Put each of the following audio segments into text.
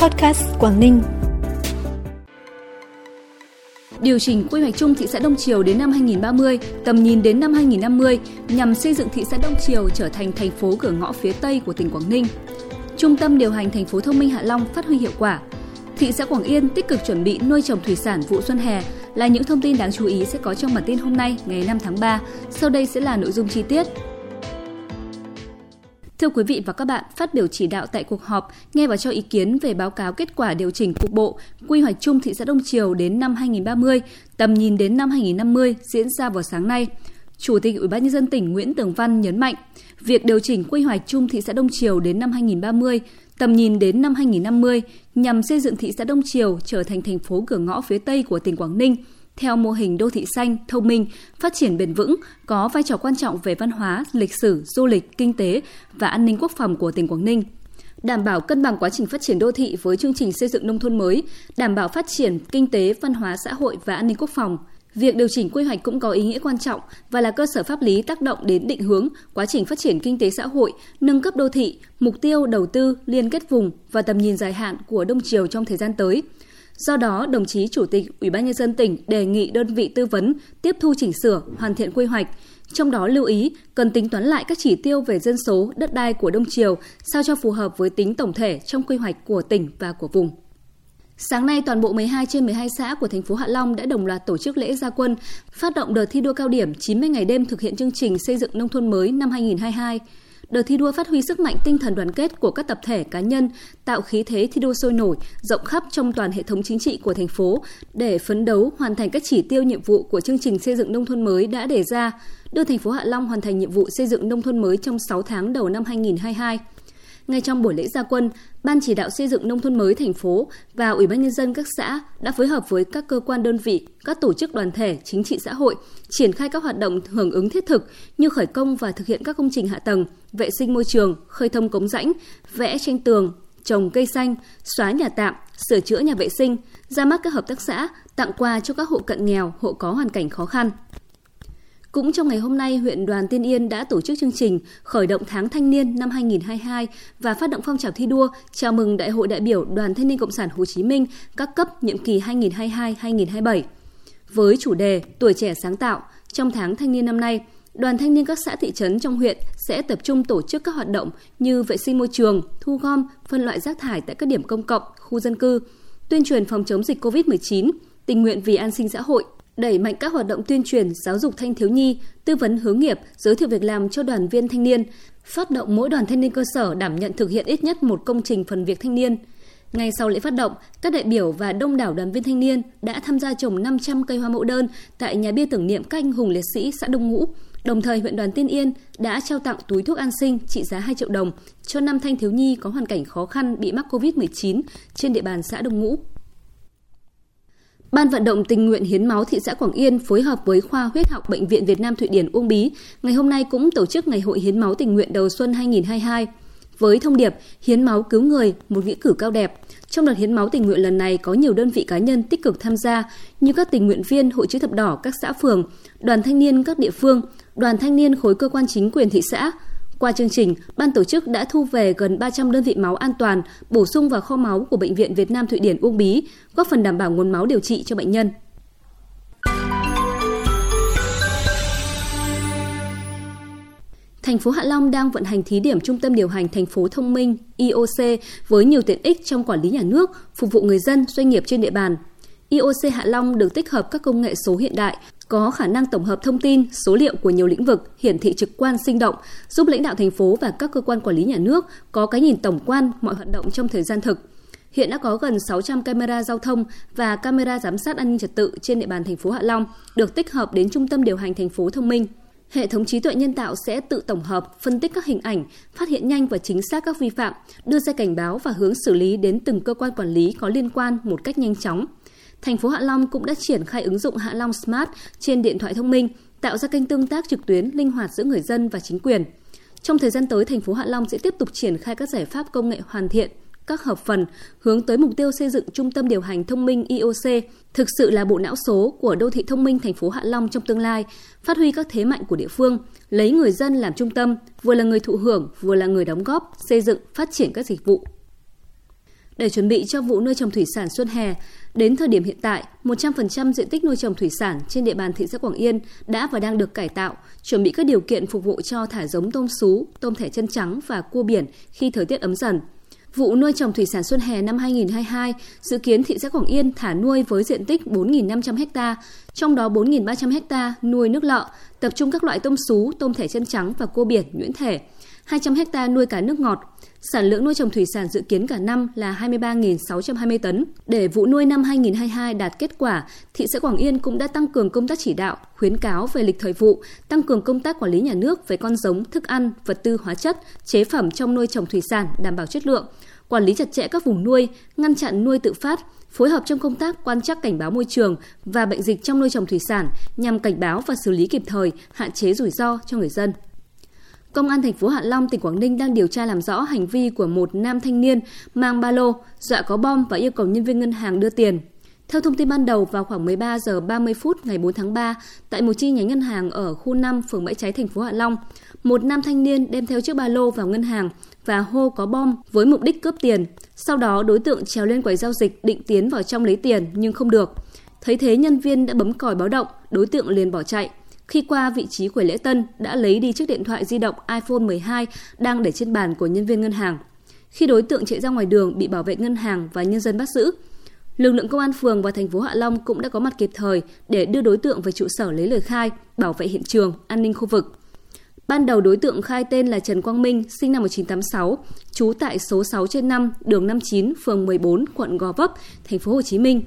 Podcast Quảng Ninh. Điều chỉnh quy hoạch chung thị xã Đông Triều đến năm 2030, tầm nhìn đến năm 2050 nhằm xây dựng thị xã Đông Triều trở thành thành phố cửa ngõ phía Tây của tỉnh Quảng Ninh. Trung tâm điều hành thành phố thông minh Hạ Long phát huy hiệu quả. Thị xã Quảng Yên tích cực chuẩn bị nuôi trồng thủy sản vụ xuân hè là những thông tin đáng chú ý sẽ có trong bản tin hôm nay ngày 5 tháng 3. Sau đây sẽ là nội dung chi tiết. Thưa quý vị và các bạn, phát biểu chỉ đạo tại cuộc họp, nghe và cho ý kiến về báo cáo kết quả điều chỉnh cục bộ quy hoạch chung thị xã Đông Triều đến năm 2030, tầm nhìn đến năm 2050 diễn ra vào sáng nay. Chủ tịch Ủy ban nhân dân tỉnh Nguyễn Tường Văn nhấn mạnh, việc điều chỉnh quy hoạch chung thị xã Đông Triều đến năm 2030, tầm nhìn đến năm 2050 nhằm xây dựng thị xã Đông Triều trở thành thành phố cửa ngõ phía Tây của tỉnh Quảng Ninh – theo mô hình đô thị xanh, thông minh, phát triển bền vững, có vai trò quan trọng về văn hóa, lịch sử, du lịch, kinh tế và an ninh quốc phòng của tỉnh Quảng Ninh đảm bảo cân bằng quá trình phát triển đô thị với chương trình xây dựng nông thôn mới, đảm bảo phát triển kinh tế, văn hóa xã hội và an ninh quốc phòng. Việc điều chỉnh quy hoạch cũng có ý nghĩa quan trọng và là cơ sở pháp lý tác động đến định hướng quá trình phát triển kinh tế xã hội, nâng cấp đô thị, mục tiêu đầu tư, liên kết vùng và tầm nhìn dài hạn của Đông Triều trong thời gian tới. Do đó, đồng chí Chủ tịch Ủy ban nhân dân tỉnh đề nghị đơn vị tư vấn tiếp thu chỉnh sửa, hoàn thiện quy hoạch, trong đó lưu ý cần tính toán lại các chỉ tiêu về dân số, đất đai của Đông Triều sao cho phù hợp với tính tổng thể trong quy hoạch của tỉnh và của vùng. Sáng nay, toàn bộ 12 trên 12 xã của thành phố Hạ Long đã đồng loạt tổ chức lễ gia quân, phát động đợt thi đua cao điểm 90 ngày đêm thực hiện chương trình xây dựng nông thôn mới năm 2022 đợt thi đua phát huy sức mạnh tinh thần đoàn kết của các tập thể cá nhân, tạo khí thế thi đua sôi nổi, rộng khắp trong toàn hệ thống chính trị của thành phố để phấn đấu hoàn thành các chỉ tiêu nhiệm vụ của chương trình xây dựng nông thôn mới đã đề ra, đưa thành phố Hạ Long hoàn thành nhiệm vụ xây dựng nông thôn mới trong 6 tháng đầu năm 2022. Ngay trong buổi lễ gia quân, Ban chỉ đạo xây dựng nông thôn mới thành phố và Ủy ban nhân dân các xã đã phối hợp với các cơ quan đơn vị, các tổ chức đoàn thể, chính trị xã hội triển khai các hoạt động hưởng ứng thiết thực như khởi công và thực hiện các công trình hạ tầng, vệ sinh môi trường, khơi thông cống rãnh, vẽ tranh tường, trồng cây xanh, xóa nhà tạm, sửa chữa nhà vệ sinh, ra mắt các hợp tác xã, tặng quà cho các hộ cận nghèo, hộ có hoàn cảnh khó khăn. Cũng trong ngày hôm nay, huyện Đoàn Tiên Yên đã tổ chức chương trình khởi động tháng thanh niên năm 2022 và phát động phong trào thi đua chào mừng Đại hội đại biểu Đoàn Thanh niên Cộng sản Hồ Chí Minh các cấp nhiệm kỳ 2022-2027. Với chủ đề Tuổi trẻ sáng tạo, trong tháng thanh niên năm nay, Đoàn thanh niên các xã thị trấn trong huyện sẽ tập trung tổ chức các hoạt động như vệ sinh môi trường, thu gom, phân loại rác thải tại các điểm công cộng, khu dân cư, tuyên truyền phòng chống dịch COVID-19, tình nguyện vì an sinh xã hội, đẩy mạnh các hoạt động tuyên truyền, giáo dục thanh thiếu nhi, tư vấn hướng nghiệp, giới thiệu việc làm cho đoàn viên thanh niên, phát động mỗi đoàn thanh niên cơ sở đảm nhận thực hiện ít nhất một công trình phần việc thanh niên. Ngay sau lễ phát động, các đại biểu và đông đảo đoàn viên thanh niên đã tham gia trồng 500 cây hoa mẫu đơn tại nhà bia tưởng niệm các anh hùng liệt sĩ xã Đông Ngũ. Đồng thời, huyện đoàn Tiên Yên đã trao tặng túi thuốc an sinh trị giá 2 triệu đồng cho năm thanh thiếu nhi có hoàn cảnh khó khăn bị mắc COVID-19 trên địa bàn xã Đông Ngũ. Ban vận động tình nguyện hiến máu thị xã Quảng Yên phối hợp với khoa huyết học Bệnh viện Việt Nam Thụy Điển Uông Bí ngày hôm nay cũng tổ chức Ngày hội hiến máu tình nguyện đầu xuân 2022 với thông điệp hiến máu cứu người, một nghĩa cử cao đẹp. Trong đợt hiến máu tình nguyện lần này có nhiều đơn vị cá nhân tích cực tham gia như các tình nguyện viên Hội chữ thập đỏ các xã phường, đoàn thanh niên các địa phương, đoàn thanh niên khối cơ quan chính quyền thị xã, qua chương trình, ban tổ chức đã thu về gần 300 đơn vị máu an toàn, bổ sung vào kho máu của Bệnh viện Việt Nam Thụy Điển Uông Bí, góp phần đảm bảo nguồn máu điều trị cho bệnh nhân. Thành phố Hạ Long đang vận hành thí điểm trung tâm điều hành thành phố thông minh IOC với nhiều tiện ích trong quản lý nhà nước, phục vụ người dân, doanh nghiệp trên địa bàn. IOC Hạ Long được tích hợp các công nghệ số hiện đại, có khả năng tổng hợp thông tin, số liệu của nhiều lĩnh vực, hiển thị trực quan sinh động, giúp lãnh đạo thành phố và các cơ quan quản lý nhà nước có cái nhìn tổng quan mọi hoạt động trong thời gian thực. Hiện đã có gần 600 camera giao thông và camera giám sát an ninh trật tự trên địa bàn thành phố Hạ Long được tích hợp đến trung tâm điều hành thành phố thông minh. Hệ thống trí tuệ nhân tạo sẽ tự tổng hợp, phân tích các hình ảnh, phát hiện nhanh và chính xác các vi phạm, đưa ra cảnh báo và hướng xử lý đến từng cơ quan quản lý có liên quan một cách nhanh chóng thành phố Hạ Long cũng đã triển khai ứng dụng Hạ Long Smart trên điện thoại thông minh, tạo ra kênh tương tác trực tuyến linh hoạt giữa người dân và chính quyền. Trong thời gian tới, thành phố Hạ Long sẽ tiếp tục triển khai các giải pháp công nghệ hoàn thiện, các hợp phần hướng tới mục tiêu xây dựng trung tâm điều hành thông minh IOC thực sự là bộ não số của đô thị thông minh thành phố Hạ Long trong tương lai, phát huy các thế mạnh của địa phương, lấy người dân làm trung tâm, vừa là người thụ hưởng, vừa là người đóng góp xây dựng phát triển các dịch vụ để chuẩn bị cho vụ nuôi trồng thủy sản xuân hè, đến thời điểm hiện tại, 100% diện tích nuôi trồng thủy sản trên địa bàn thị xã Quảng Yên đã và đang được cải tạo, chuẩn bị các điều kiện phục vụ cho thả giống tôm sú, tôm thẻ chân trắng và cua biển khi thời tiết ấm dần. Vụ nuôi trồng thủy sản xuân hè năm 2022 dự kiến thị xã Quảng Yên thả nuôi với diện tích 4.500 ha, trong đó 4.300 ha nuôi nước lợ, tập trung các loại tôm sú, tôm thẻ chân trắng và cua biển nhuyễn thể. 200 ha nuôi cá nước ngọt. Sản lượng nuôi trồng thủy sản dự kiến cả năm là 23.620 tấn. Để vụ nuôi năm 2022 đạt kết quả, thị xã Quảng Yên cũng đã tăng cường công tác chỉ đạo, khuyến cáo về lịch thời vụ, tăng cường công tác quản lý nhà nước về con giống, thức ăn, vật tư hóa chất, chế phẩm trong nuôi trồng thủy sản đảm bảo chất lượng, quản lý chặt chẽ các vùng nuôi, ngăn chặn nuôi tự phát, phối hợp trong công tác quan trắc cảnh báo môi trường và bệnh dịch trong nuôi trồng thủy sản nhằm cảnh báo và xử lý kịp thời, hạn chế rủi ro cho người dân. Công an thành phố Hạ Long, tỉnh Quảng Ninh đang điều tra làm rõ hành vi của một nam thanh niên mang ba lô, dọa có bom và yêu cầu nhân viên ngân hàng đưa tiền. Theo thông tin ban đầu, vào khoảng 13 giờ 30 phút ngày 4 tháng 3, tại một chi nhánh ngân hàng ở khu 5, phường Bãi Cháy, thành phố Hạ Long, một nam thanh niên đem theo chiếc ba lô vào ngân hàng và hô có bom với mục đích cướp tiền. Sau đó, đối tượng trèo lên quầy giao dịch định tiến vào trong lấy tiền nhưng không được. Thấy thế nhân viên đã bấm còi báo động, đối tượng liền bỏ chạy. Khi qua vị trí quầy lễ tân, đã lấy đi chiếc điện thoại di động iPhone 12 đang để trên bàn của nhân viên ngân hàng. Khi đối tượng chạy ra ngoài đường bị bảo vệ ngân hàng và nhân dân bắt giữ, lực lượng công an phường và thành phố Hạ Long cũng đã có mặt kịp thời để đưa đối tượng về trụ sở lấy lời khai, bảo vệ hiện trường, an ninh khu vực. Ban đầu đối tượng khai tên là Trần Quang Minh, sinh năm 1986, trú tại số 6 trên 5, đường 59, phường 14, quận Gò Vấp, thành phố Hồ Chí Minh.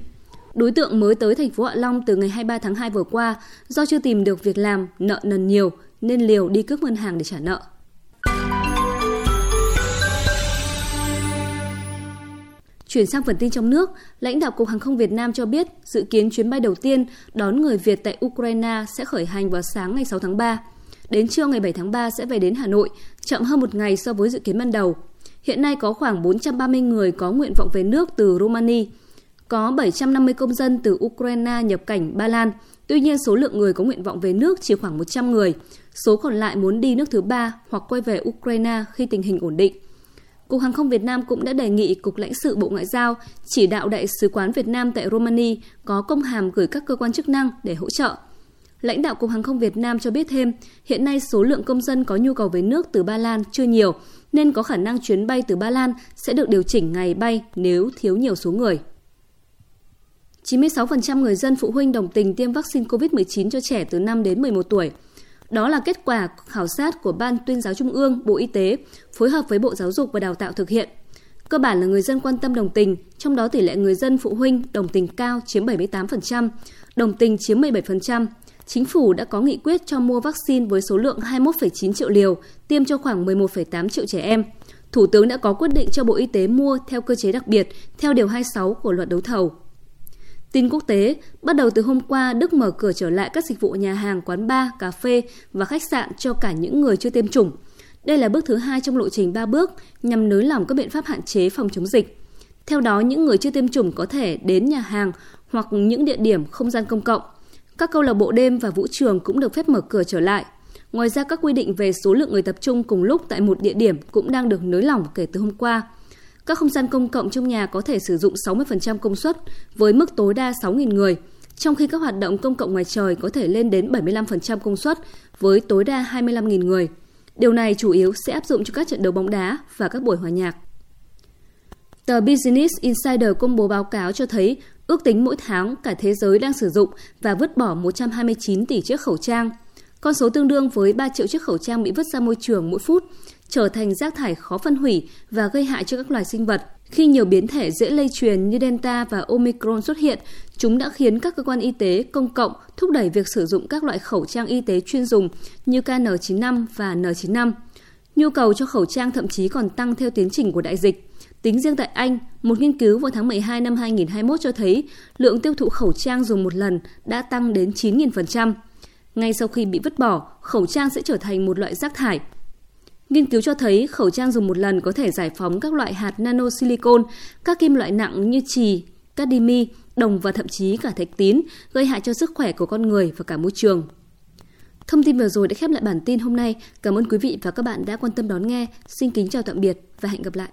Đối tượng mới tới thành phố Hạ Long từ ngày 23 tháng 2 vừa qua, do chưa tìm được việc làm, nợ nần nhiều nên liều đi cướp ngân hàng để trả nợ. Chuyển sang phần tin trong nước, lãnh đạo Cục Hàng không Việt Nam cho biết dự kiến chuyến bay đầu tiên đón người Việt tại Ukraine sẽ khởi hành vào sáng ngày 6 tháng 3. Đến trưa ngày 7 tháng 3 sẽ về đến Hà Nội, chậm hơn một ngày so với dự kiến ban đầu. Hiện nay có khoảng 430 người có nguyện vọng về nước từ Romania có 750 công dân từ Ukraine nhập cảnh Ba Lan. Tuy nhiên, số lượng người có nguyện vọng về nước chỉ khoảng 100 người. Số còn lại muốn đi nước thứ ba hoặc quay về Ukraine khi tình hình ổn định. Cục Hàng không Việt Nam cũng đã đề nghị Cục lãnh sự Bộ Ngoại giao chỉ đạo Đại sứ quán Việt Nam tại Romania có công hàm gửi các cơ quan chức năng để hỗ trợ. Lãnh đạo Cục Hàng không Việt Nam cho biết thêm, hiện nay số lượng công dân có nhu cầu về nước từ Ba Lan chưa nhiều, nên có khả năng chuyến bay từ Ba Lan sẽ được điều chỉnh ngày bay nếu thiếu nhiều số người. 96% người dân phụ huynh đồng tình tiêm vaccine COVID-19 cho trẻ từ 5 đến 11 tuổi. Đó là kết quả khảo sát của Ban tuyên giáo Trung ương, Bộ Y tế, phối hợp với Bộ Giáo dục và Đào tạo thực hiện. Cơ bản là người dân quan tâm đồng tình, trong đó tỷ lệ người dân phụ huynh đồng tình cao chiếm 78%, đồng tình chiếm 17%. Chính phủ đã có nghị quyết cho mua vaccine với số lượng 21,9 triệu liều, tiêm cho khoảng 11,8 triệu trẻ em. Thủ tướng đã có quyết định cho Bộ Y tế mua theo cơ chế đặc biệt, theo Điều 26 của luật đấu thầu. Tin quốc tế, bắt đầu từ hôm qua, Đức mở cửa trở lại các dịch vụ nhà hàng, quán bar, cà phê và khách sạn cho cả những người chưa tiêm chủng. Đây là bước thứ hai trong lộ trình 3 bước nhằm nới lỏng các biện pháp hạn chế phòng chống dịch. Theo đó, những người chưa tiêm chủng có thể đến nhà hàng hoặc những địa điểm không gian công cộng. Các câu lạc bộ đêm và vũ trường cũng được phép mở cửa trở lại. Ngoài ra, các quy định về số lượng người tập trung cùng lúc tại một địa điểm cũng đang được nới lỏng kể từ hôm qua. Các không gian công cộng trong nhà có thể sử dụng 60% công suất với mức tối đa 6.000 người, trong khi các hoạt động công cộng ngoài trời có thể lên đến 75% công suất với tối đa 25.000 người. Điều này chủ yếu sẽ áp dụng cho các trận đấu bóng đá và các buổi hòa nhạc. Tờ Business Insider công bố báo cáo cho thấy ước tính mỗi tháng cả thế giới đang sử dụng và vứt bỏ 129 tỷ chiếc khẩu trang. Con số tương đương với 3 triệu chiếc khẩu trang bị vứt ra môi trường mỗi phút, trở thành rác thải khó phân hủy và gây hại cho các loài sinh vật. Khi nhiều biến thể dễ lây truyền như Delta và Omicron xuất hiện, chúng đã khiến các cơ quan y tế công cộng thúc đẩy việc sử dụng các loại khẩu trang y tế chuyên dùng như KN95 và N95. Nhu cầu cho khẩu trang thậm chí còn tăng theo tiến trình của đại dịch. Tính riêng tại Anh, một nghiên cứu vào tháng 12 năm 2021 cho thấy lượng tiêu thụ khẩu trang dùng một lần đã tăng đến 9.000%. Ngay sau khi bị vứt bỏ, khẩu trang sẽ trở thành một loại rác thải Nghiên cứu cho thấy khẩu trang dùng một lần có thể giải phóng các loại hạt nano silicon, các kim loại nặng như trì, cadimi, đồng và thậm chí cả thạch tín, gây hại cho sức khỏe của con người và cả môi trường. Thông tin vừa rồi đã khép lại bản tin hôm nay. Cảm ơn quý vị và các bạn đã quan tâm đón nghe. Xin kính chào tạm biệt và hẹn gặp lại.